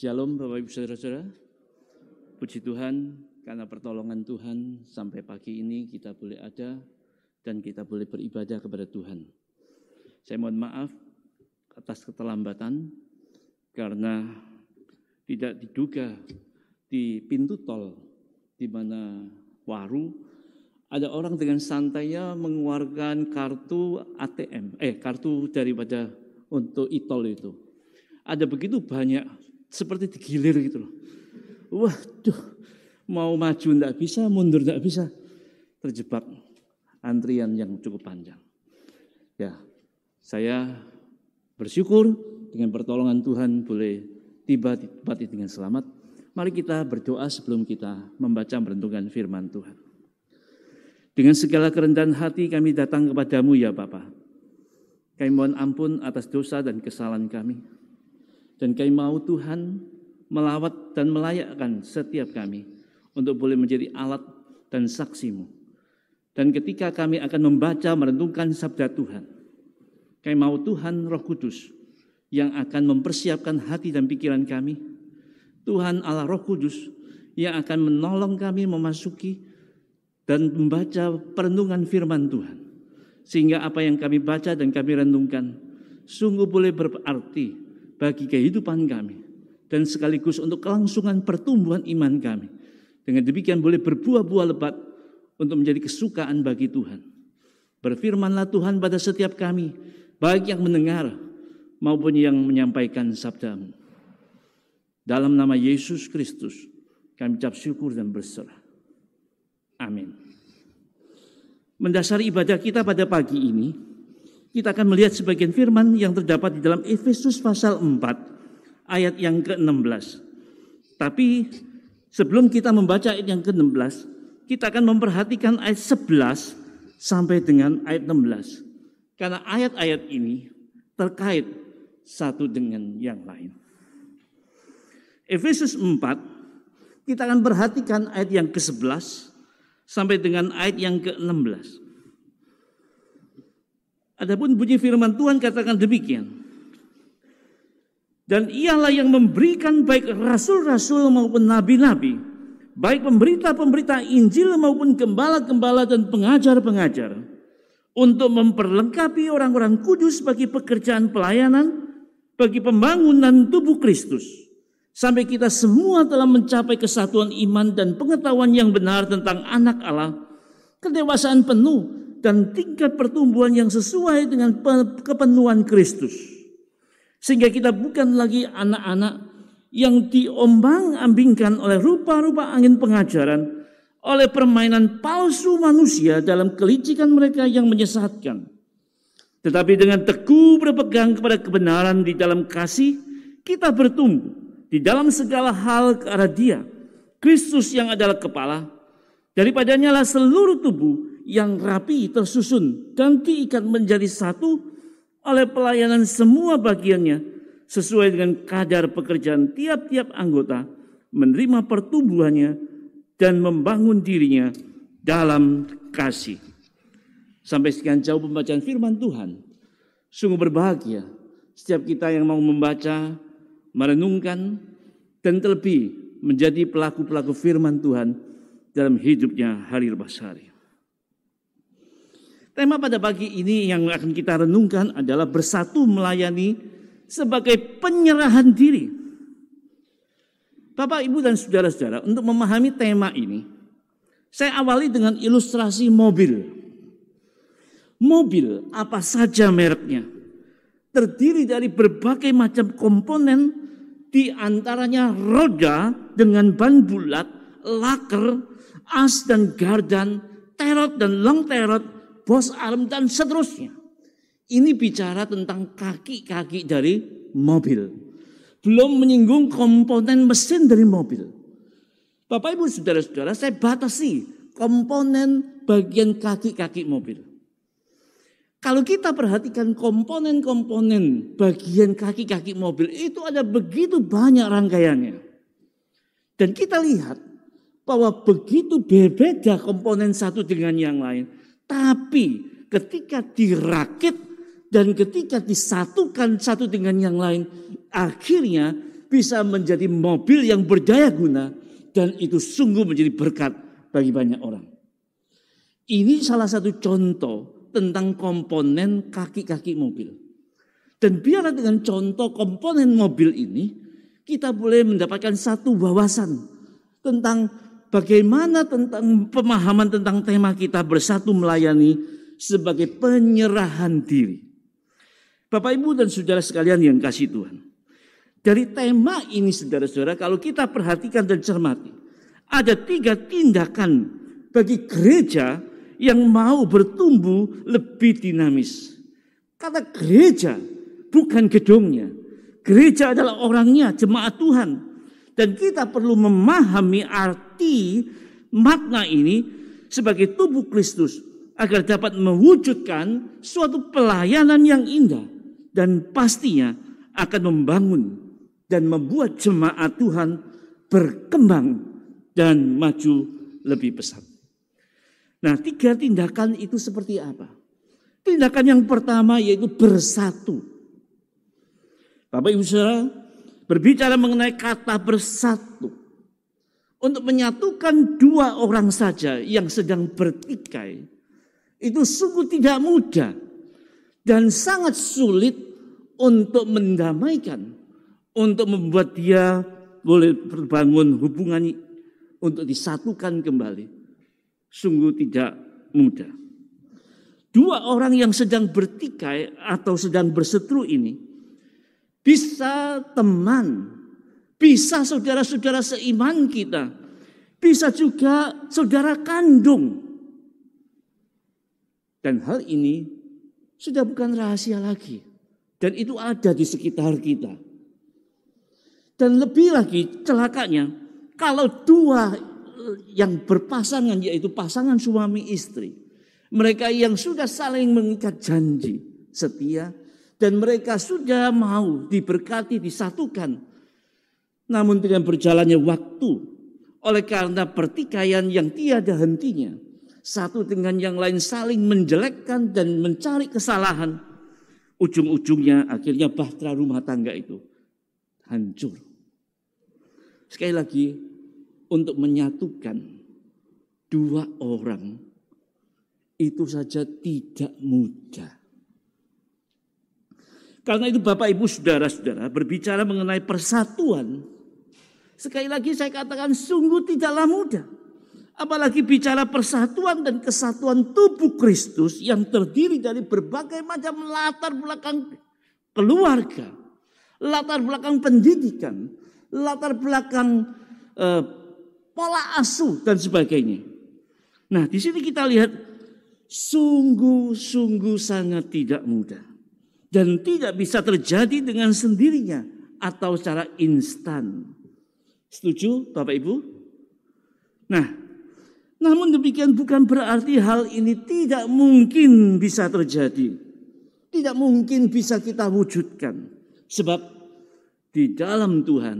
Shalom Bapak Ibu Saudara-saudara. Puji Tuhan karena pertolongan Tuhan sampai pagi ini kita boleh ada dan kita boleh beribadah kepada Tuhan. Saya mohon maaf atas keterlambatan karena tidak diduga di pintu tol di mana Waru ada orang dengan santainya mengeluarkan kartu ATM, eh kartu daripada untuk e-tol itu. Ada begitu banyak seperti digilir gitu loh. Waduh, mau maju enggak bisa, mundur enggak bisa. Terjebak antrian yang cukup panjang. Ya, saya bersyukur dengan pertolongan Tuhan boleh tiba di tempat ini dengan selamat. Mari kita berdoa sebelum kita membaca merenungkan firman Tuhan. Dengan segala kerendahan hati kami datang kepadamu ya Bapa. Kami mohon ampun atas dosa dan kesalahan kami. Dan kami mau Tuhan melawat dan melayakkan setiap kami untuk boleh menjadi alat dan saksimu. Dan ketika kami akan membaca merenungkan sabda Tuhan, kami mau Tuhan Roh Kudus yang akan mempersiapkan hati dan pikiran kami. Tuhan Allah Roh Kudus yang akan menolong kami memasuki dan membaca perenungan firman Tuhan. Sehingga apa yang kami baca dan kami renungkan sungguh boleh berarti bagi kehidupan kami dan sekaligus untuk kelangsungan pertumbuhan iman kami. Dengan demikian boleh berbuah-buah lebat untuk menjadi kesukaan bagi Tuhan. Berfirmanlah Tuhan pada setiap kami, baik yang mendengar maupun yang menyampaikan sabdamu. Dalam nama Yesus Kristus, kami ucap syukur dan berserah. Amin. Mendasari ibadah kita pada pagi ini, kita akan melihat sebagian firman yang terdapat di dalam Efesus pasal 4 ayat yang ke-16. Tapi sebelum kita membaca ayat yang ke-16, kita akan memperhatikan ayat 11 sampai dengan ayat 16. Karena ayat-ayat ini terkait satu dengan yang lain. Efesus 4 kita akan perhatikan ayat yang ke-11 sampai dengan ayat yang ke-16. Adapun bunyi firman Tuhan katakan demikian. Dan ialah yang memberikan baik rasul-rasul maupun nabi-nabi, baik pemberita-pemberita Injil maupun gembala-gembala dan pengajar-pengajar, untuk memperlengkapi orang-orang kudus bagi pekerjaan pelayanan, bagi pembangunan tubuh Kristus, sampai kita semua telah mencapai kesatuan iman dan pengetahuan yang benar tentang anak Allah, kedewasaan penuh dan tingkat pertumbuhan yang sesuai dengan kepenuhan Kristus. Sehingga kita bukan lagi anak-anak yang diombang-ambingkan oleh rupa-rupa angin pengajaran, oleh permainan palsu manusia dalam kelicikan mereka yang menyesatkan. Tetapi dengan teguh berpegang kepada kebenaran di dalam kasih, kita bertumbuh di dalam segala hal ke arah dia. Kristus yang adalah kepala, daripadanya lah seluruh tubuh yang rapi tersusun dan diikat menjadi satu oleh pelayanan semua bagiannya sesuai dengan kadar pekerjaan tiap-tiap anggota menerima pertumbuhannya dan membangun dirinya dalam kasih. Sampai sekian jauh pembacaan firman Tuhan. Sungguh berbahagia setiap kita yang mau membaca, merenungkan, dan terlebih menjadi pelaku-pelaku firman Tuhan dalam hidupnya hari lepas hari. Tema pada pagi ini yang akan kita renungkan adalah bersatu melayani sebagai penyerahan diri. Bapak, Ibu, dan saudara-saudara, untuk memahami tema ini, saya awali dengan ilustrasi mobil. Mobil, apa saja mereknya, terdiri dari berbagai macam komponen, di antaranya roda dengan ban bulat, laker, as dan gardan, terot dan long terot, bos arm dan seterusnya. Ini bicara tentang kaki-kaki dari mobil. Belum menyinggung komponen mesin dari mobil. Bapak Ibu Saudara-saudara, saya batasi komponen bagian kaki-kaki mobil. Kalau kita perhatikan komponen-komponen bagian kaki-kaki mobil itu ada begitu banyak rangkaiannya. Dan kita lihat bahwa begitu berbeda komponen satu dengan yang lain. Tapi ketika dirakit dan ketika disatukan satu dengan yang lain, akhirnya bisa menjadi mobil yang berdaya guna dan itu sungguh menjadi berkat bagi banyak orang. Ini salah satu contoh tentang komponen kaki-kaki mobil. Dan biarlah dengan contoh komponen mobil ini, kita boleh mendapatkan satu wawasan tentang bagaimana tentang pemahaman tentang tema kita bersatu melayani sebagai penyerahan diri. Bapak Ibu dan saudara sekalian yang kasih Tuhan. Dari tema ini saudara-saudara kalau kita perhatikan dan cermati. Ada tiga tindakan bagi gereja yang mau bertumbuh lebih dinamis. Kata gereja bukan gedungnya. Gereja adalah orangnya, jemaat Tuhan. Dan kita perlu memahami arti makna ini sebagai tubuh Kristus agar dapat mewujudkan suatu pelayanan yang indah dan pastinya akan membangun dan membuat jemaat Tuhan berkembang dan maju lebih pesat. Nah, tiga tindakan itu seperti apa? Tindakan yang pertama yaitu bersatu. Bapak Ibu Saudara, berbicara mengenai kata bersatu. Untuk menyatukan dua orang saja yang sedang bertikai, itu sungguh tidak mudah dan sangat sulit untuk mendamaikan, untuk membuat dia boleh berbangun hubungan untuk disatukan kembali sungguh tidak mudah. Dua orang yang sedang bertikai atau sedang berseteru ini bisa teman, bisa saudara-saudara seiman kita, bisa juga saudara kandung. Dan hal ini sudah bukan rahasia lagi. Dan itu ada di sekitar kita. Dan lebih lagi celakanya, kalau dua yang berpasangan yaitu pasangan suami istri. Mereka yang sudah saling mengikat janji setia dan mereka sudah mau diberkati disatukan. Namun dengan berjalannya waktu oleh karena pertikaian yang tiada hentinya satu dengan yang lain saling menjelekkan dan mencari kesalahan ujung-ujungnya akhirnya bahtera rumah tangga itu hancur. Sekali lagi untuk menyatukan dua orang itu saja tidak mudah. Karena itu Bapak Ibu Saudara-saudara berbicara mengenai persatuan. Sekali lagi saya katakan sungguh tidaklah mudah. Apalagi bicara persatuan dan kesatuan tubuh Kristus yang terdiri dari berbagai macam latar belakang keluarga, latar belakang pendidikan, latar belakang eh, pola asuh dan sebagainya. Nah, di sini kita lihat sungguh-sungguh sangat tidak mudah dan tidak bisa terjadi dengan sendirinya atau secara instan. Setuju, Bapak Ibu? Nah, namun demikian bukan berarti hal ini tidak mungkin bisa terjadi. Tidak mungkin bisa kita wujudkan. Sebab di dalam Tuhan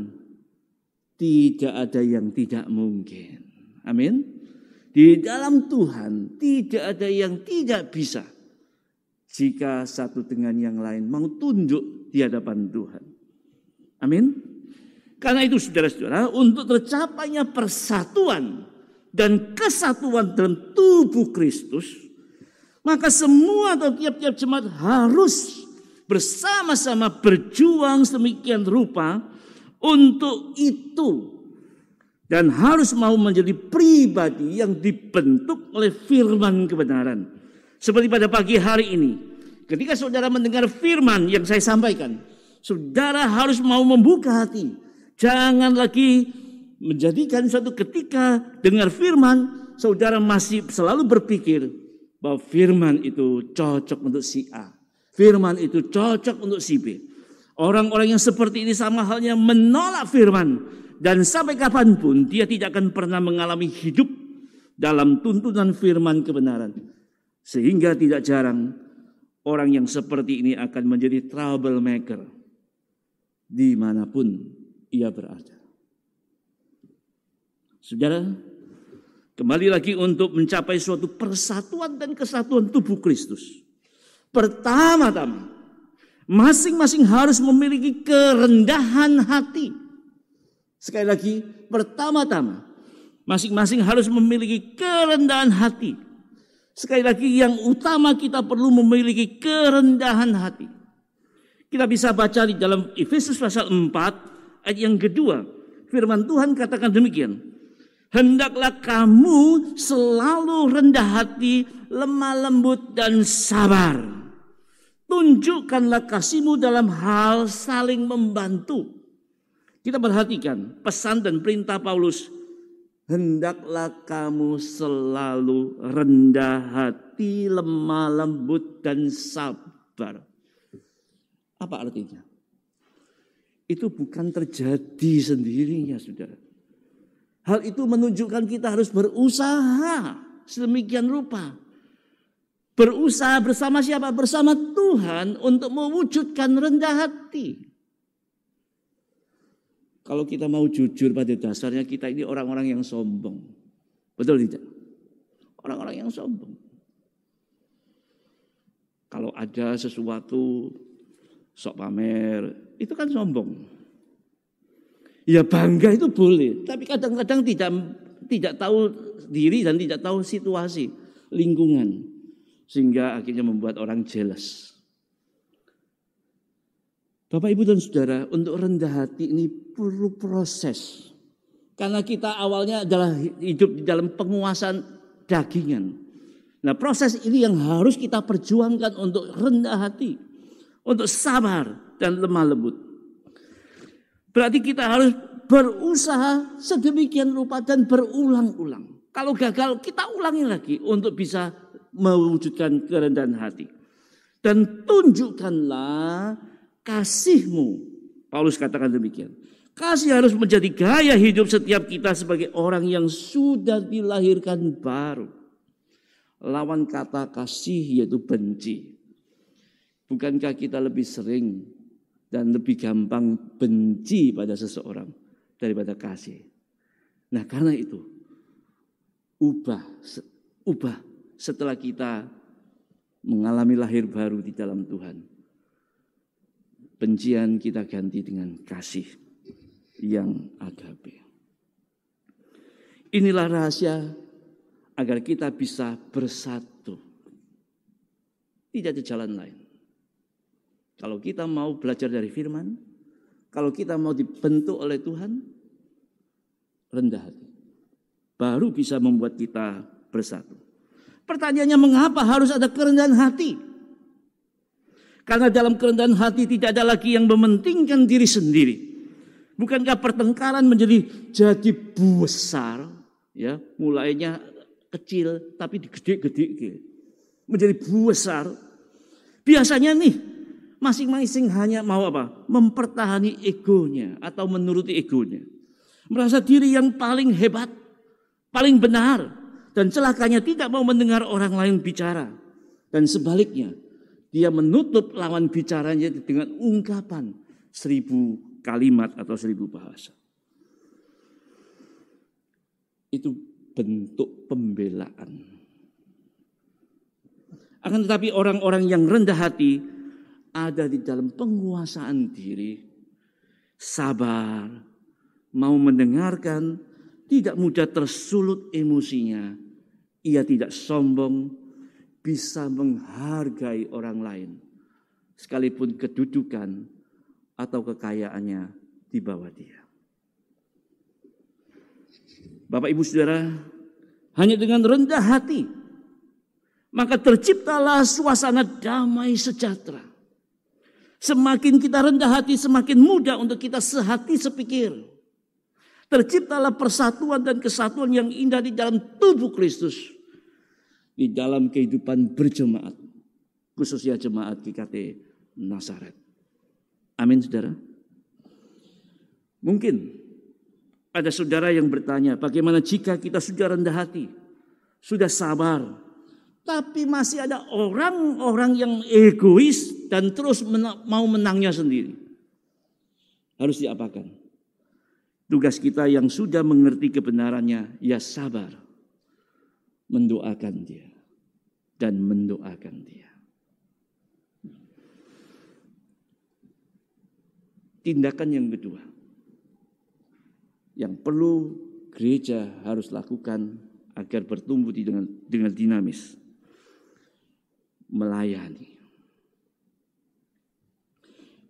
tidak ada yang tidak mungkin. Amin. Di dalam Tuhan tidak ada yang tidak bisa. Jika satu dengan yang lain mau tunduk di hadapan Tuhan. Amin. Karena itu saudara-saudara untuk tercapainya persatuan dan kesatuan dalam tubuh Kristus. Maka semua atau tiap-tiap jemaat harus bersama-sama berjuang sedemikian rupa untuk itu dan harus mau menjadi pribadi yang dibentuk oleh firman kebenaran. Seperti pada pagi hari ini, ketika saudara mendengar firman yang saya sampaikan, saudara harus mau membuka hati. Jangan lagi menjadikan suatu ketika dengar firman, saudara masih selalu berpikir bahwa firman itu cocok untuk si A. Firman itu cocok untuk si B. Orang-orang yang seperti ini sama halnya menolak firman. Dan sampai kapan pun dia tidak akan pernah mengalami hidup dalam tuntunan firman kebenaran. Sehingga tidak jarang orang yang seperti ini akan menjadi troublemaker di mana pun ia berada. Saudara, kembali lagi untuk mencapai suatu persatuan dan kesatuan tubuh Kristus. Pertama-tama, Masing-masing harus memiliki kerendahan hati. Sekali lagi, pertama-tama masing-masing harus memiliki kerendahan hati. Sekali lagi yang utama kita perlu memiliki kerendahan hati. Kita bisa baca di dalam Efesus pasal 4 ayat yang kedua. Firman Tuhan katakan demikian. Hendaklah kamu selalu rendah hati, lemah lembut dan sabar. Tunjukkanlah kasihmu dalam hal saling membantu kita perhatikan pesan dan perintah Paulus. Hendaklah kamu selalu rendah hati, lemah lembut dan sabar. Apa artinya? Itu bukan terjadi sendirinya, saudara. Hal itu menunjukkan kita harus berusaha sedemikian rupa. Berusaha bersama siapa? Bersama Tuhan untuk mewujudkan rendah hati. Kalau kita mau jujur pada dasarnya kita ini orang-orang yang sombong. Betul tidak? Orang-orang yang sombong. Kalau ada sesuatu sok pamer, itu kan sombong. Ya bangga itu boleh, tapi kadang-kadang tidak tidak tahu diri dan tidak tahu situasi lingkungan sehingga akhirnya membuat orang jealous. Bapak, Ibu, dan Saudara, untuk rendah hati ini perlu proses. Karena kita awalnya adalah hidup di dalam penguasaan dagingan. Nah proses ini yang harus kita perjuangkan untuk rendah hati. Untuk sabar dan lemah lembut. Berarti kita harus berusaha sedemikian rupa dan berulang-ulang. Kalau gagal kita ulangi lagi untuk bisa mewujudkan kerendahan hati. Dan tunjukkanlah kasihmu. Paulus katakan demikian. Kasih harus menjadi gaya hidup setiap kita sebagai orang yang sudah dilahirkan baru. Lawan kata kasih yaitu benci. Bukankah kita lebih sering dan lebih gampang benci pada seseorang daripada kasih? Nah karena itu, ubah, ubah setelah kita mengalami lahir baru di dalam Tuhan Bencian kita ganti dengan kasih yang agape. Inilah rahasia agar kita bisa bersatu. Tidak ada jalan lain. Kalau kita mau belajar dari firman, kalau kita mau dibentuk oleh Tuhan, rendah hati. Baru bisa membuat kita bersatu. Pertanyaannya mengapa harus ada kerendahan hati? Karena dalam kerendahan hati tidak ada lagi yang mementingkan diri sendiri. Bukankah pertengkaran menjadi jadi besar? Ya, mulainya kecil tapi digede-gede. Menjadi besar. Biasanya nih masing-masing hanya mau apa? Mempertahani egonya atau menuruti egonya. Merasa diri yang paling hebat, paling benar. Dan celakanya tidak mau mendengar orang lain bicara. Dan sebaliknya, dia menutup lawan bicaranya dengan ungkapan seribu kalimat atau seribu bahasa. Itu bentuk pembelaan. Akan tetapi orang-orang yang rendah hati ada di dalam penguasaan diri, sabar, mau mendengarkan, tidak mudah tersulut emosinya. Ia tidak sombong, bisa menghargai orang lain, sekalipun kedudukan atau kekayaannya di bawah dia. Bapak Ibu Saudara, hanya dengan rendah hati maka terciptalah suasana damai sejahtera. Semakin kita rendah hati, semakin mudah untuk kita sehati sepikir. Terciptalah persatuan dan kesatuan yang indah di dalam tubuh Kristus di dalam kehidupan berjemaat, khususnya jemaat GKT Nasaret. Amin, saudara. Mungkin ada saudara yang bertanya, bagaimana jika kita sudah rendah hati, sudah sabar, tapi masih ada orang-orang yang egois dan terus mau menangnya sendiri. Harus diapakan? Tugas kita yang sudah mengerti kebenarannya, ya sabar mendoakan dia dan mendoakan dia. Tindakan yang kedua. yang perlu gereja harus lakukan agar bertumbuh dengan dengan dinamis. Melayani.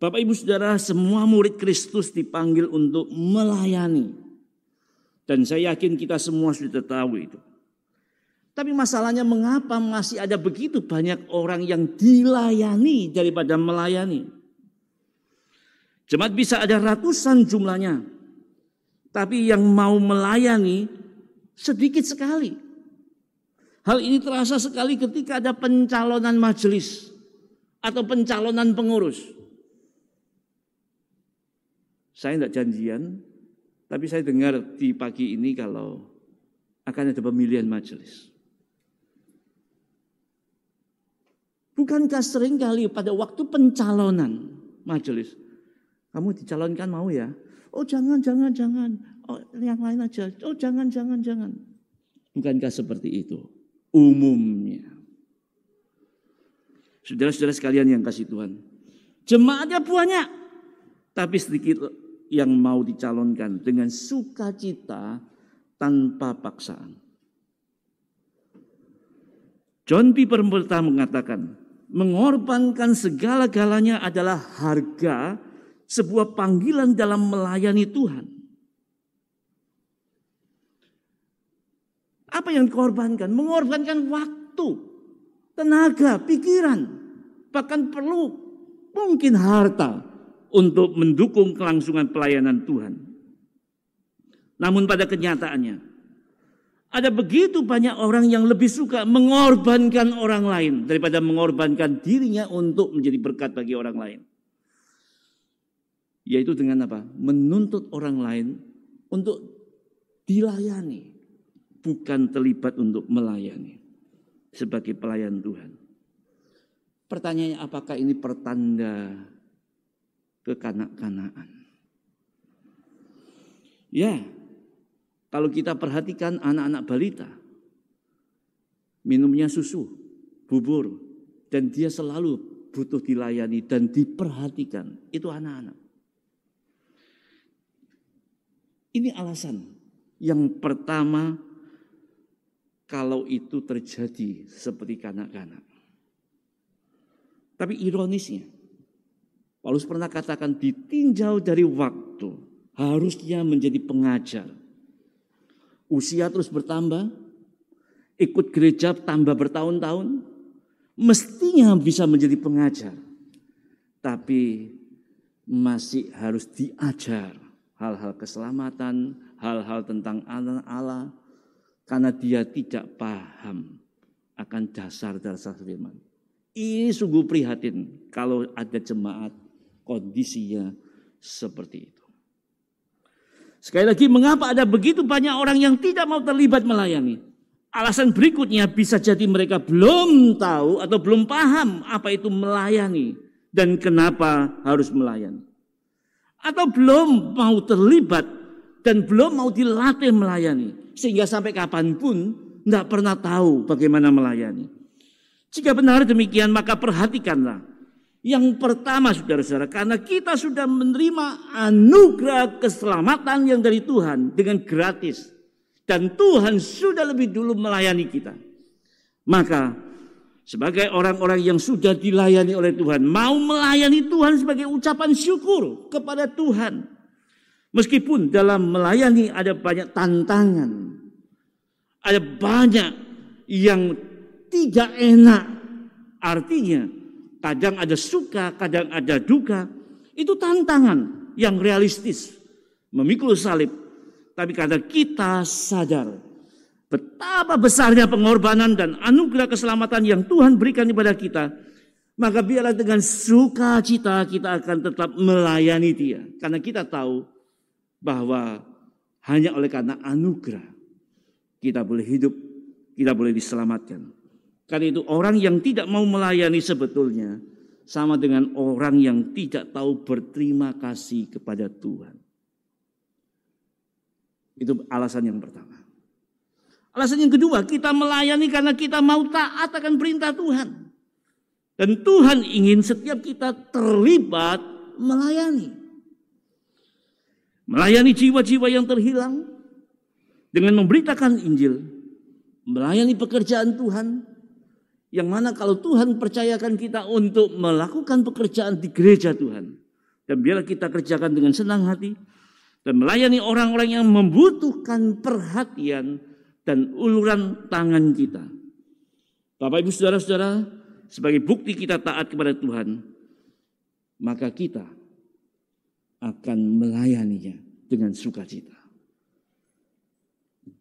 Bapak Ibu Saudara, semua murid Kristus dipanggil untuk melayani. Dan saya yakin kita semua sudah tahu itu. Tapi masalahnya mengapa masih ada begitu banyak orang yang dilayani daripada melayani? Jemaat bisa ada ratusan jumlahnya. Tapi yang mau melayani sedikit sekali. Hal ini terasa sekali ketika ada pencalonan majelis atau pencalonan pengurus. Saya tidak janjian, tapi saya dengar di pagi ini kalau akan ada pemilihan majelis. Bukankah sering kali pada waktu pencalonan majelis, kamu dicalonkan mau ya? Oh jangan, jangan, jangan. Oh yang lain aja. Oh jangan, jangan, jangan. Bukankah seperti itu? Umumnya. Saudara-saudara sekalian yang kasih Tuhan. Jemaatnya banyak. Tapi sedikit yang mau dicalonkan dengan sukacita tanpa paksaan. John Piper pertama mengatakan, mengorbankan segala-galanya adalah harga sebuah panggilan dalam melayani Tuhan. Apa yang dikorbankan? Mengorbankan waktu, tenaga, pikiran, bahkan perlu mungkin harta untuk mendukung kelangsungan pelayanan Tuhan. Namun pada kenyataannya, ada begitu banyak orang yang lebih suka mengorbankan orang lain daripada mengorbankan dirinya untuk menjadi berkat bagi orang lain. Yaitu dengan apa? Menuntut orang lain untuk dilayani, bukan terlibat untuk melayani sebagai pelayan Tuhan. Pertanyaannya apakah ini pertanda kekanak-kanaan. Ya, kalau kita perhatikan anak-anak balita, minumnya susu, bubur, dan dia selalu butuh dilayani dan diperhatikan. Itu anak-anak. Ini alasan yang pertama kalau itu terjadi seperti kanak-kanak. Tapi ironisnya, Paulus pernah katakan ditinjau dari waktu harusnya menjadi pengajar. Usia terus bertambah, ikut gereja tambah bertahun-tahun, mestinya bisa menjadi pengajar. Tapi masih harus diajar hal-hal keselamatan, hal-hal tentang anak Allah, karena dia tidak paham akan dasar-dasar firman. Ini sungguh prihatin kalau ada jemaat kondisinya seperti itu. Sekali lagi, mengapa ada begitu banyak orang yang tidak mau terlibat melayani? Alasan berikutnya bisa jadi mereka belum tahu atau belum paham apa itu melayani dan kenapa harus melayani. Atau belum mau terlibat dan belum mau dilatih melayani. Sehingga sampai kapan pun tidak pernah tahu bagaimana melayani. Jika benar demikian maka perhatikanlah yang pertama saudara-saudara, karena kita sudah menerima anugerah keselamatan yang dari Tuhan dengan gratis. Dan Tuhan sudah lebih dulu melayani kita. Maka sebagai orang-orang yang sudah dilayani oleh Tuhan, mau melayani Tuhan sebagai ucapan syukur kepada Tuhan. Meskipun dalam melayani ada banyak tantangan, ada banyak yang tidak enak. Artinya kadang ada suka, kadang ada duka. Itu tantangan yang realistis. Memikul salib. Tapi karena kita sadar betapa besarnya pengorbanan dan anugerah keselamatan yang Tuhan berikan kepada kita, maka biarlah dengan sukacita kita akan tetap melayani Dia. Karena kita tahu bahwa hanya oleh karena anugerah kita boleh hidup, kita boleh diselamatkan. Karena itu orang yang tidak mau melayani sebetulnya sama dengan orang yang tidak tahu berterima kasih kepada Tuhan. Itu alasan yang pertama. Alasan yang kedua, kita melayani karena kita mau taat akan perintah Tuhan. Dan Tuhan ingin setiap kita terlibat melayani. melayani jiwa-jiwa yang terhilang dengan memberitakan Injil, melayani pekerjaan Tuhan, yang mana kalau Tuhan percayakan kita untuk melakukan pekerjaan di gereja Tuhan, dan biarlah kita kerjakan dengan senang hati, dan melayani orang-orang yang membutuhkan perhatian dan uluran tangan kita. Bapak Ibu Saudara-saudara, sebagai bukti kita taat kepada Tuhan, maka kita akan melayaninya dengan sukacita.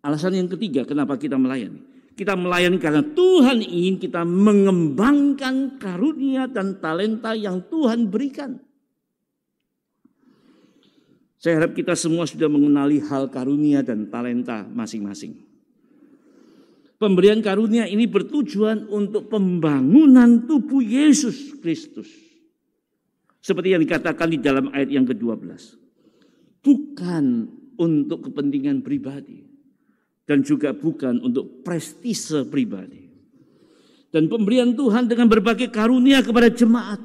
Alasan yang ketiga kenapa kita melayani. Kita melayani karena Tuhan ingin kita mengembangkan karunia dan talenta yang Tuhan berikan. Saya harap kita semua sudah mengenali hal karunia dan talenta masing-masing. Pemberian karunia ini bertujuan untuk pembangunan tubuh Yesus Kristus. Seperti yang dikatakan di dalam ayat yang ke-12. Bukan untuk kepentingan pribadi. Dan juga bukan untuk prestise pribadi. Dan pemberian Tuhan dengan berbagai karunia kepada jemaat.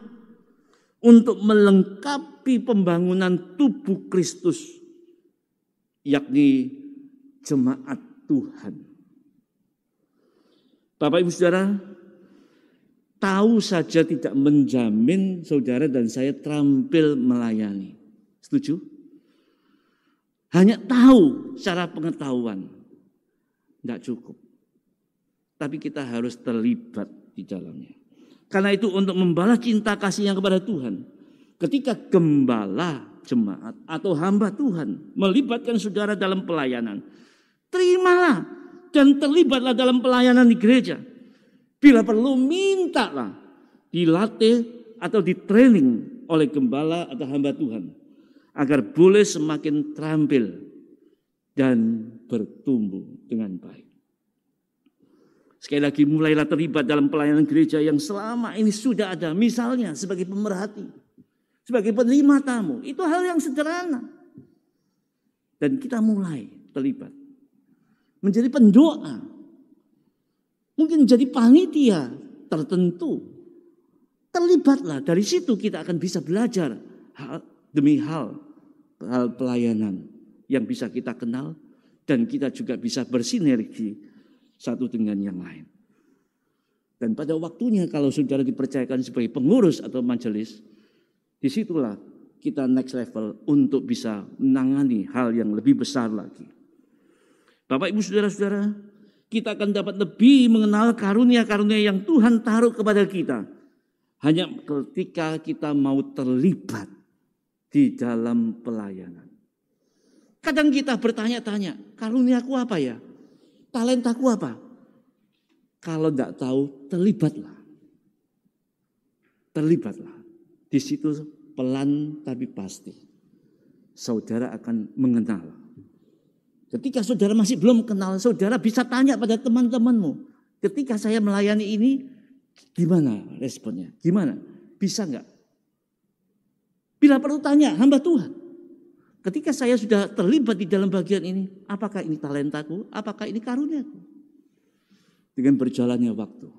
Untuk melengkapi pembangunan tubuh Kristus. Yakni jemaat Tuhan. Bapak Ibu Saudara, tahu saja tidak menjamin saudara dan saya terampil melayani. Setuju? Hanya tahu secara pengetahuan. Tidak cukup. Tapi kita harus terlibat di dalamnya. Karena itu untuk membalas cinta kasih yang kepada Tuhan. Ketika gembala jemaat atau hamba Tuhan melibatkan saudara dalam pelayanan. Terimalah dan terlibatlah dalam pelayanan di gereja Bila perlu mintalah dilatih atau di training oleh gembala atau hamba Tuhan agar boleh semakin terampil dan bertumbuh dengan baik. Sekali lagi mulailah terlibat dalam pelayanan gereja yang selama ini sudah ada. Misalnya sebagai pemerhati, sebagai penerima tamu. Itu hal yang sederhana. Dan kita mulai terlibat. Menjadi pendoa Mungkin jadi panitia tertentu. Terlibatlah. Dari situ kita akan bisa belajar hal demi hal. Hal pelayanan yang bisa kita kenal. Dan kita juga bisa bersinergi satu dengan yang lain. Dan pada waktunya kalau saudara dipercayakan sebagai pengurus atau majelis. Di situlah kita next level untuk bisa menangani hal yang lebih besar lagi. Bapak ibu saudara-saudara kita akan dapat lebih mengenal karunia-karunia yang Tuhan taruh kepada kita. Hanya ketika kita mau terlibat di dalam pelayanan. Kadang kita bertanya-tanya, karuniaku apa ya? Talentaku apa? Kalau tidak tahu, terlibatlah. Terlibatlah. Di situ pelan tapi pasti. Saudara akan mengenal Ketika saudara masih belum kenal, saudara bisa tanya pada teman-temanmu. Ketika saya melayani ini, gimana responnya? Gimana? Bisa nggak? Bila perlu tanya, hamba Tuhan. Ketika saya sudah terlibat di dalam bagian ini, apakah ini talentaku? Apakah ini karuniaku? Dengan berjalannya waktu,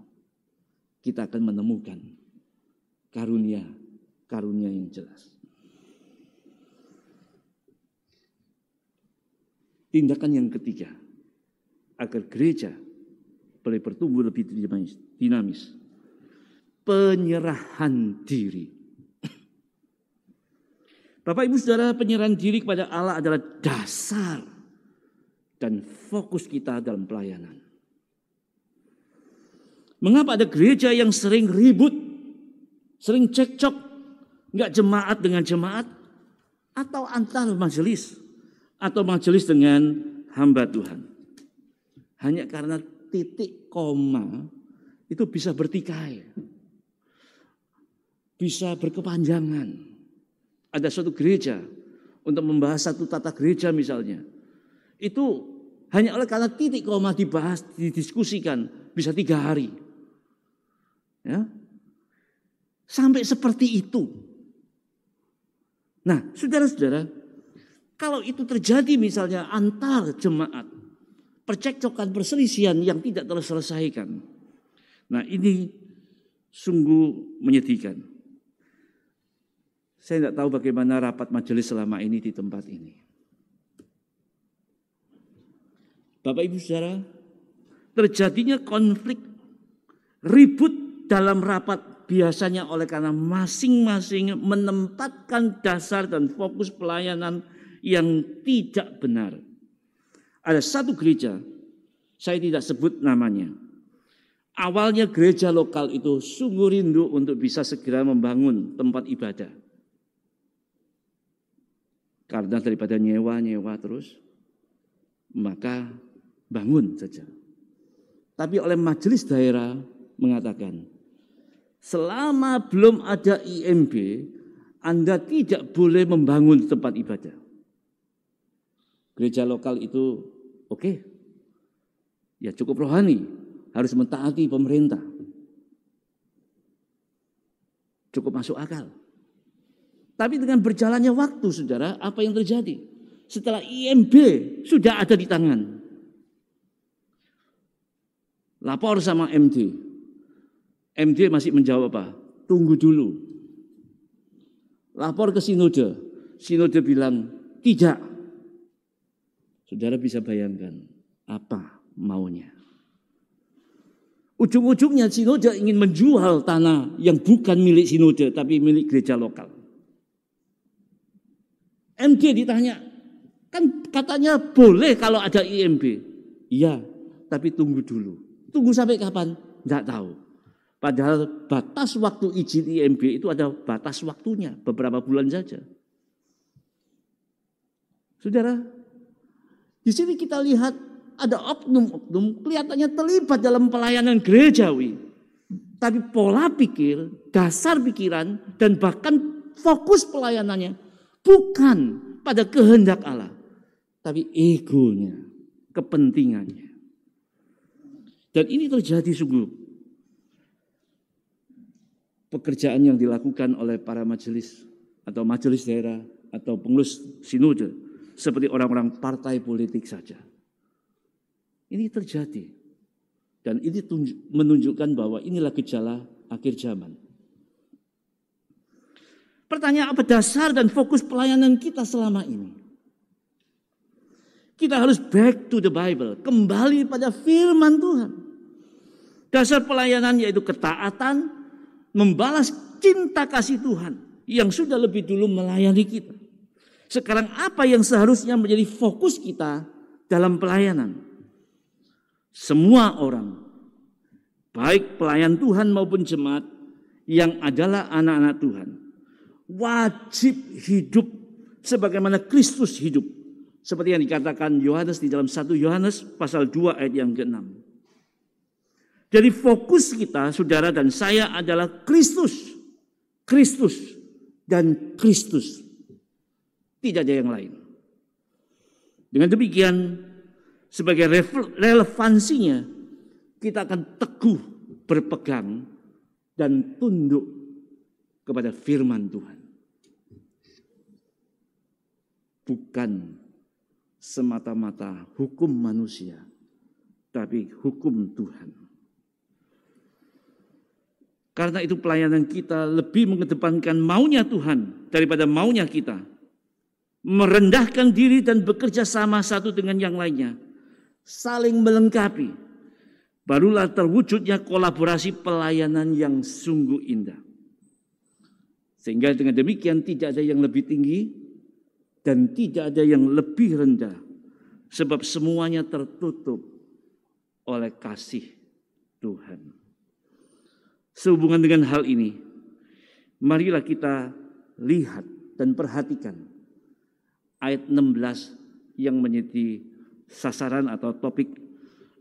kita akan menemukan karunia, karunia yang jelas. Tindakan yang ketiga, agar gereja boleh bertumbuh lebih dinamis. Penyerahan diri. Bapak Ibu Saudara, penyerahan diri kepada Allah adalah dasar dan fokus kita dalam pelayanan. Mengapa ada gereja yang sering ribut, sering cekcok, nggak jemaat dengan jemaat, atau antar majelis? atau majelis dengan hamba Tuhan. Hanya karena titik koma itu bisa bertikai. Bisa berkepanjangan. Ada suatu gereja untuk membahas satu tata gereja misalnya. Itu hanya oleh karena titik koma dibahas, didiskusikan bisa tiga hari. Ya, sampai seperti itu. Nah, saudara-saudara, kalau itu terjadi misalnya antar jemaat, percekcokan perselisihan yang tidak terselesaikan. Nah ini sungguh menyedihkan. Saya tidak tahu bagaimana rapat majelis selama ini di tempat ini. Bapak Ibu Saudara, terjadinya konflik ribut dalam rapat biasanya oleh karena masing-masing menempatkan dasar dan fokus pelayanan yang tidak benar. Ada satu gereja, saya tidak sebut namanya. Awalnya gereja lokal itu sungguh rindu untuk bisa segera membangun tempat ibadah. Karena daripada nyewa-nyewa terus, maka bangun saja. Tapi oleh majelis daerah mengatakan, selama belum ada IMB, Anda tidak boleh membangun tempat ibadah. Gereja lokal itu oke, okay. ya cukup rohani, harus mentaati pemerintah. Cukup masuk akal. Tapi dengan berjalannya waktu, saudara, apa yang terjadi? Setelah IMB sudah ada di tangan. Lapor sama MD. MD masih menjawab apa? Tunggu dulu. Lapor ke sinode. Sinode bilang, tidak. Saudara bisa bayangkan apa maunya. Ujung-ujungnya sinode ingin menjual tanah yang bukan milik sinode tapi milik gereja lokal. MD ditanya, kan katanya boleh kalau ada IMB. Iya, tapi tunggu dulu. Tunggu sampai kapan? Tidak tahu. Padahal batas waktu izin IMB itu ada batas waktunya, beberapa bulan saja. Saudara, di sini kita lihat ada oknum-oknum kelihatannya terlibat dalam pelayanan gerejawi. Tapi pola pikir, dasar pikiran, dan bahkan fokus pelayanannya bukan pada kehendak Allah. Tapi egonya, kepentingannya. Dan ini terjadi sungguh pekerjaan yang dilakukan oleh para majelis atau majelis daerah atau pengurus sinode seperti orang-orang partai politik saja. Ini terjadi. Dan ini menunjukkan bahwa inilah gejala akhir zaman. Pertanyaan apa dasar dan fokus pelayanan kita selama ini? Kita harus back to the Bible, kembali pada firman Tuhan. Dasar pelayanan yaitu ketaatan, membalas cinta kasih Tuhan yang sudah lebih dulu melayani kita. Sekarang apa yang seharusnya menjadi fokus kita dalam pelayanan? Semua orang, baik pelayan Tuhan maupun jemaat yang adalah anak-anak Tuhan, wajib hidup sebagaimana Kristus hidup. Seperti yang dikatakan Yohanes di dalam 1 Yohanes pasal 2 ayat yang ke-6. Jadi fokus kita, saudara dan saya adalah Kristus. Kristus dan Kristus. Tidak ada yang lain. Dengan demikian, sebagai relevansinya, kita akan teguh berpegang dan tunduk kepada firman Tuhan. Bukan semata-mata hukum manusia, tapi hukum Tuhan. Karena itu pelayanan kita lebih mengedepankan maunya Tuhan daripada maunya kita. Merendahkan diri dan bekerja sama satu dengan yang lainnya. Saling melengkapi. Barulah terwujudnya kolaborasi pelayanan yang sungguh indah. Sehingga dengan demikian tidak ada yang lebih tinggi dan tidak ada yang lebih rendah. Sebab semuanya tertutup oleh kasih Tuhan. Sehubungan dengan hal ini, marilah kita lihat dan perhatikan ayat 16 yang menjadi sasaran atau topik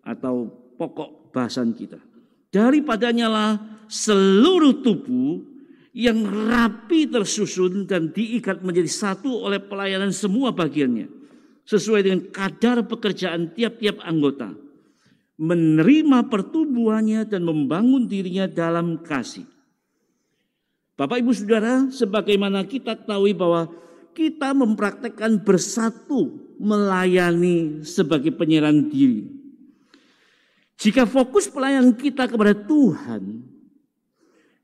atau pokok bahasan kita. Daripadanya lah seluruh tubuh yang rapi tersusun dan diikat menjadi satu oleh pelayanan semua bagiannya. Sesuai dengan kadar pekerjaan tiap-tiap anggota menerima pertumbuhannya dan membangun dirinya dalam kasih. Bapak Ibu Saudara, sebagaimana kita tahu bahwa kita mempraktekkan bersatu melayani sebagai penyerahan diri. Jika fokus pelayanan kita kepada Tuhan,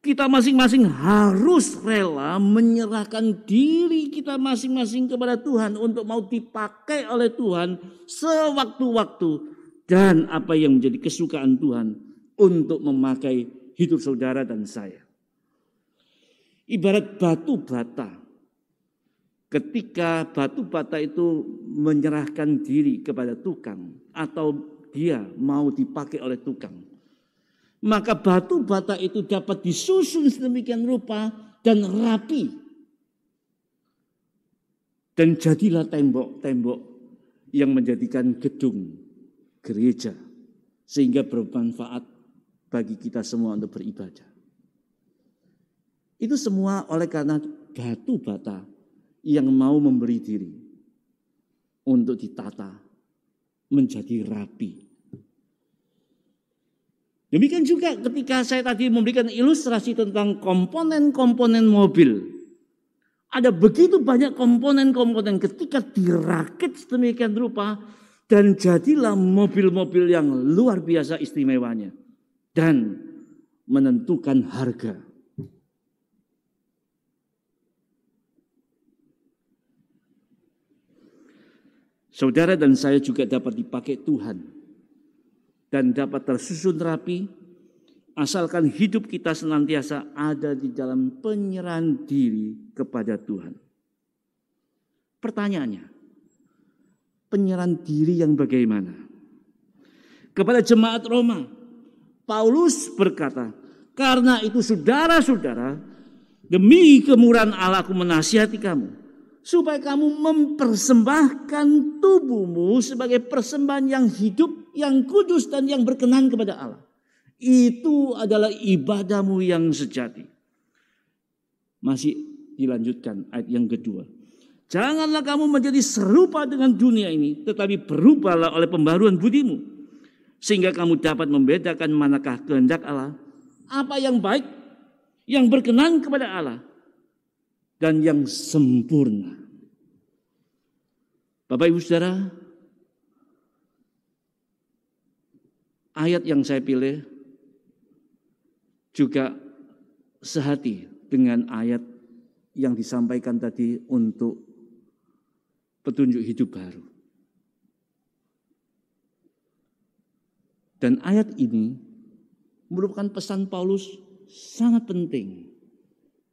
Kita masing-masing harus rela menyerahkan diri kita masing-masing kepada Tuhan untuk mau dipakai oleh Tuhan sewaktu-waktu dan apa yang menjadi kesukaan Tuhan untuk memakai hidup saudara dan saya. Ibarat batu bata. Ketika batu bata itu menyerahkan diri kepada tukang atau dia mau dipakai oleh tukang maka batu bata itu dapat disusun sedemikian rupa dan rapi. Dan jadilah tembok-tembok yang menjadikan gedung gereja sehingga bermanfaat bagi kita semua untuk beribadah. Itu semua oleh karena batu bata yang mau memberi diri untuk ditata menjadi rapi Demikian juga ketika saya tadi memberikan ilustrasi tentang komponen-komponen mobil. Ada begitu banyak komponen-komponen ketika dirakit sedemikian rupa dan jadilah mobil-mobil yang luar biasa istimewanya dan menentukan harga. Saudara dan saya juga dapat dipakai Tuhan dan dapat tersusun rapi asalkan hidup kita senantiasa ada di dalam penyerahan diri kepada Tuhan. Pertanyaannya, penyerahan diri yang bagaimana? Kepada jemaat Roma, Paulus berkata, karena itu saudara-saudara, demi kemurahan Allah aku menasihati kamu, supaya kamu mempersembahkan tubuhmu sebagai persembahan yang hidup yang kudus dan yang berkenan kepada Allah. Itu adalah ibadahmu yang sejati. Masih dilanjutkan ayat yang kedua. Janganlah kamu menjadi serupa dengan dunia ini, tetapi berubahlah oleh pembaruan budimu. Sehingga kamu dapat membedakan manakah kehendak Allah, apa yang baik, yang berkenan kepada Allah, dan yang sempurna. Bapak Ibu Saudara, ayat yang saya pilih juga sehati dengan ayat yang disampaikan tadi untuk petunjuk hidup baru. Dan ayat ini merupakan pesan Paulus sangat penting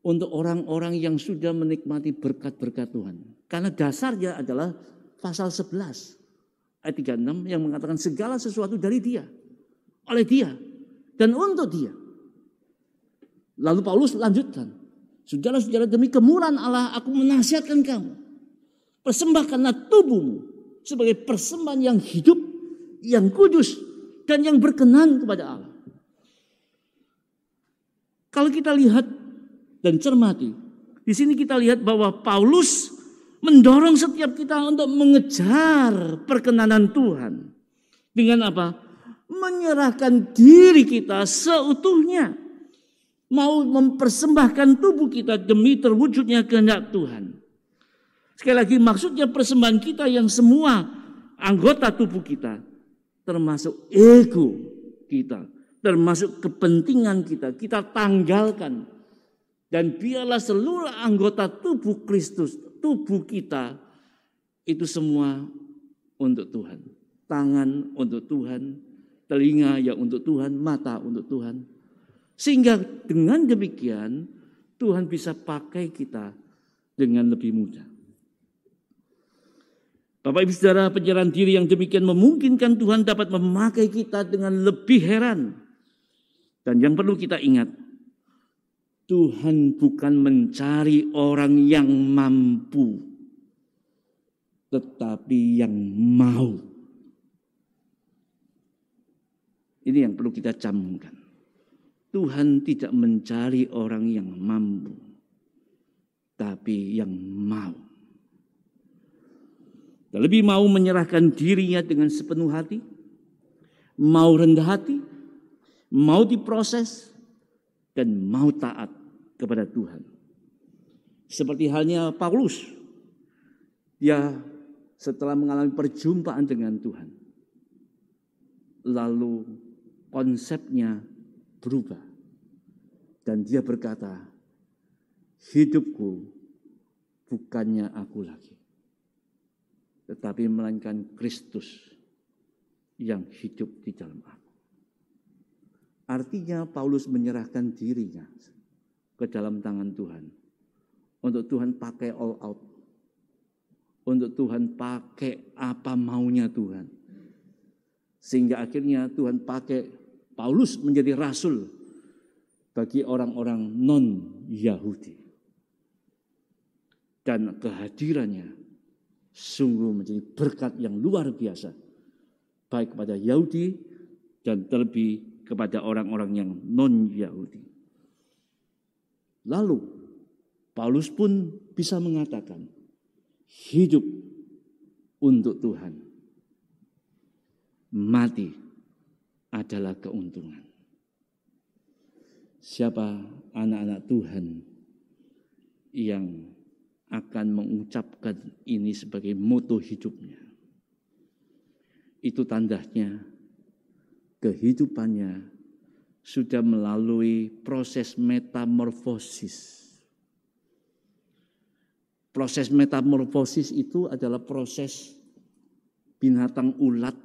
untuk orang-orang yang sudah menikmati berkat-berkat Tuhan. Karena dasarnya adalah pasal 11 ayat 36 yang mengatakan segala sesuatu dari dia oleh dia dan untuk dia. Lalu Paulus lanjutkan, saudara-saudara demi kemurahan Allah aku menasihatkan kamu. Persembahkanlah tubuhmu sebagai persembahan yang hidup, yang kudus, dan yang berkenan kepada Allah. Kalau kita lihat dan cermati, di sini kita lihat bahwa Paulus mendorong setiap kita untuk mengejar perkenanan Tuhan. Dengan apa? Menyerahkan diri kita seutuhnya. Mau mempersembahkan tubuh kita demi terwujudnya kehendak Tuhan. Sekali lagi maksudnya persembahan kita yang semua anggota tubuh kita. Termasuk ego kita. Termasuk kepentingan kita. Kita tanggalkan. Dan biarlah seluruh anggota tubuh Kristus, tubuh kita, itu semua untuk Tuhan. Tangan untuk Tuhan, telinga ya untuk Tuhan, mata untuk Tuhan. Sehingga dengan demikian Tuhan bisa pakai kita dengan lebih mudah. Bapak Ibu Saudara, penyerahan diri yang demikian memungkinkan Tuhan dapat memakai kita dengan lebih heran. Dan yang perlu kita ingat, Tuhan bukan mencari orang yang mampu, tetapi yang mau. Ini yang perlu kita camkan. Tuhan tidak mencari orang yang mampu, tapi yang mau. Lebih mau menyerahkan dirinya dengan sepenuh hati, mau rendah hati, mau diproses, dan mau taat kepada Tuhan. Seperti halnya Paulus, dia setelah mengalami perjumpaan dengan Tuhan, lalu konsepnya berubah. Dan dia berkata, hidupku bukannya aku lagi. Tetapi melainkan Kristus yang hidup di dalam aku. Artinya Paulus menyerahkan dirinya ke dalam tangan Tuhan. Untuk Tuhan pakai all out. Untuk Tuhan pakai apa maunya Tuhan. Sehingga akhirnya Tuhan pakai Paulus menjadi rasul bagi orang-orang non-Yahudi. Dan kehadirannya sungguh menjadi berkat yang luar biasa. Baik kepada Yahudi dan terlebih kepada orang-orang yang non-Yahudi. Lalu Paulus pun bisa mengatakan hidup untuk Tuhan. Mati adalah keuntungan. Siapa anak-anak Tuhan yang akan mengucapkan ini sebagai moto hidupnya. Itu tandanya kehidupannya sudah melalui proses metamorfosis. Proses metamorfosis itu adalah proses binatang ulat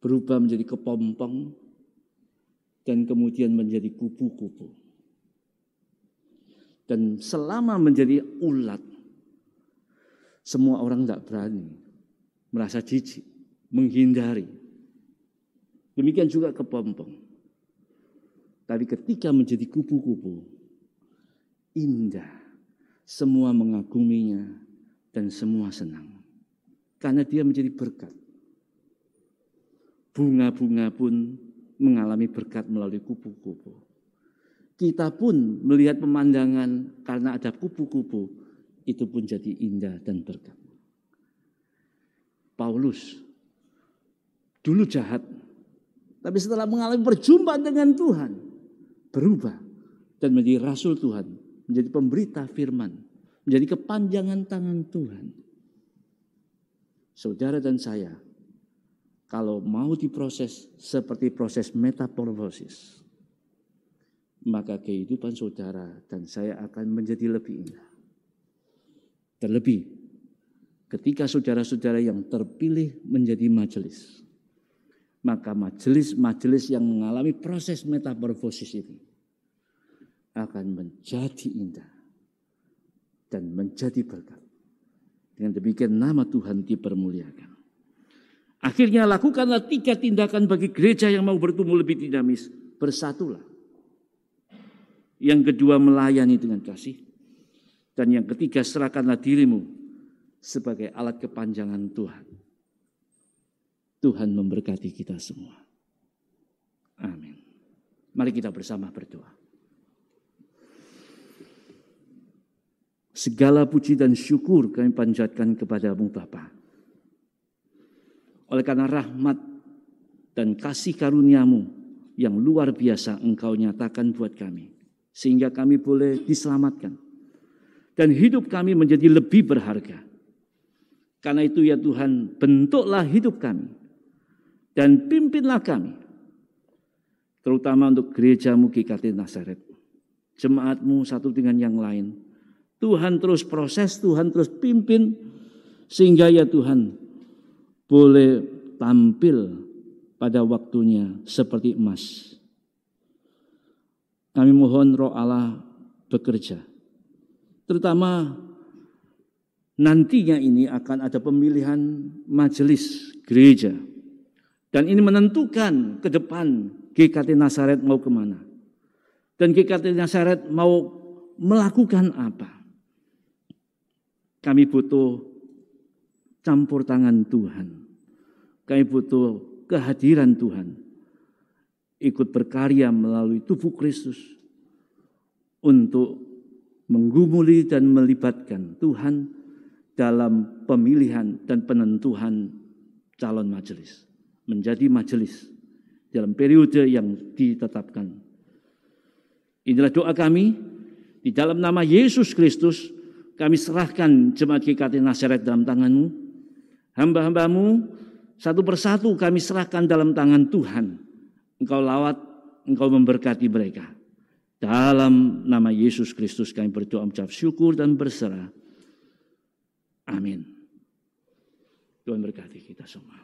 berubah menjadi kepompong dan kemudian menjadi kupu-kupu. Dan selama menjadi ulat, semua orang tidak berani, merasa jijik, menghindari. Demikian juga kepompong. Tapi ketika menjadi kupu-kupu, indah. Semua mengaguminya dan semua senang. Karena dia menjadi berkat. Bunga-bunga pun mengalami berkat melalui kupu-kupu. Kita pun melihat pemandangan karena ada kupu-kupu, itu pun jadi indah dan berkat. Paulus dulu jahat, tapi setelah mengalami perjumpaan dengan Tuhan, berubah dan menjadi rasul Tuhan, menjadi pemberita firman, menjadi kepanjangan tangan Tuhan. Saudara dan saya, kalau mau diproses seperti proses metamorfosis, maka kehidupan saudara dan saya akan menjadi lebih indah. Terlebih ketika saudara-saudara yang terpilih menjadi majelis maka majelis-majelis yang mengalami proses metamorfosis ini akan menjadi indah dan menjadi berkat. Dengan demikian nama Tuhan dipermuliakan. Akhirnya lakukanlah tiga tindakan bagi gereja yang mau bertumbuh lebih dinamis. Bersatulah. Yang kedua melayani dengan kasih. Dan yang ketiga serahkanlah dirimu sebagai alat kepanjangan Tuhan. Tuhan memberkati kita semua. Amin. Mari kita bersama berdoa. Segala puji dan syukur kami panjatkan kepadamu Bapa. Oleh karena rahmat dan kasih karuniamu yang luar biasa engkau nyatakan buat kami. Sehingga kami boleh diselamatkan. Dan hidup kami menjadi lebih berharga. Karena itu ya Tuhan bentuklah hidup kami dan pimpinlah kami. Terutama untuk gerejamu GKT Nazaret. Jemaatmu satu dengan yang lain. Tuhan terus proses, Tuhan terus pimpin. Sehingga ya Tuhan boleh tampil pada waktunya seperti emas. Kami mohon roh Allah bekerja. Terutama nantinya ini akan ada pemilihan majelis gereja dan ini menentukan ke depan GKT Nasaret mau ke mana. Dan GKT Nasaret mau melakukan apa. Kami butuh campur tangan Tuhan. Kami butuh kehadiran Tuhan. Ikut berkarya melalui tubuh Kristus. Untuk menggumuli dan melibatkan Tuhan dalam pemilihan dan penentuan calon majelis menjadi majelis dalam periode yang ditetapkan. Inilah doa kami di dalam nama Yesus Kristus kami serahkan jemaat GKT Nazaret dalam tanganmu. Hamba-hambamu satu persatu kami serahkan dalam tangan Tuhan. Engkau lawat Engkau memberkati mereka. Dalam nama Yesus Kristus kami berdoa mengucap syukur dan berserah. Amin. Tuhan berkati kita semua.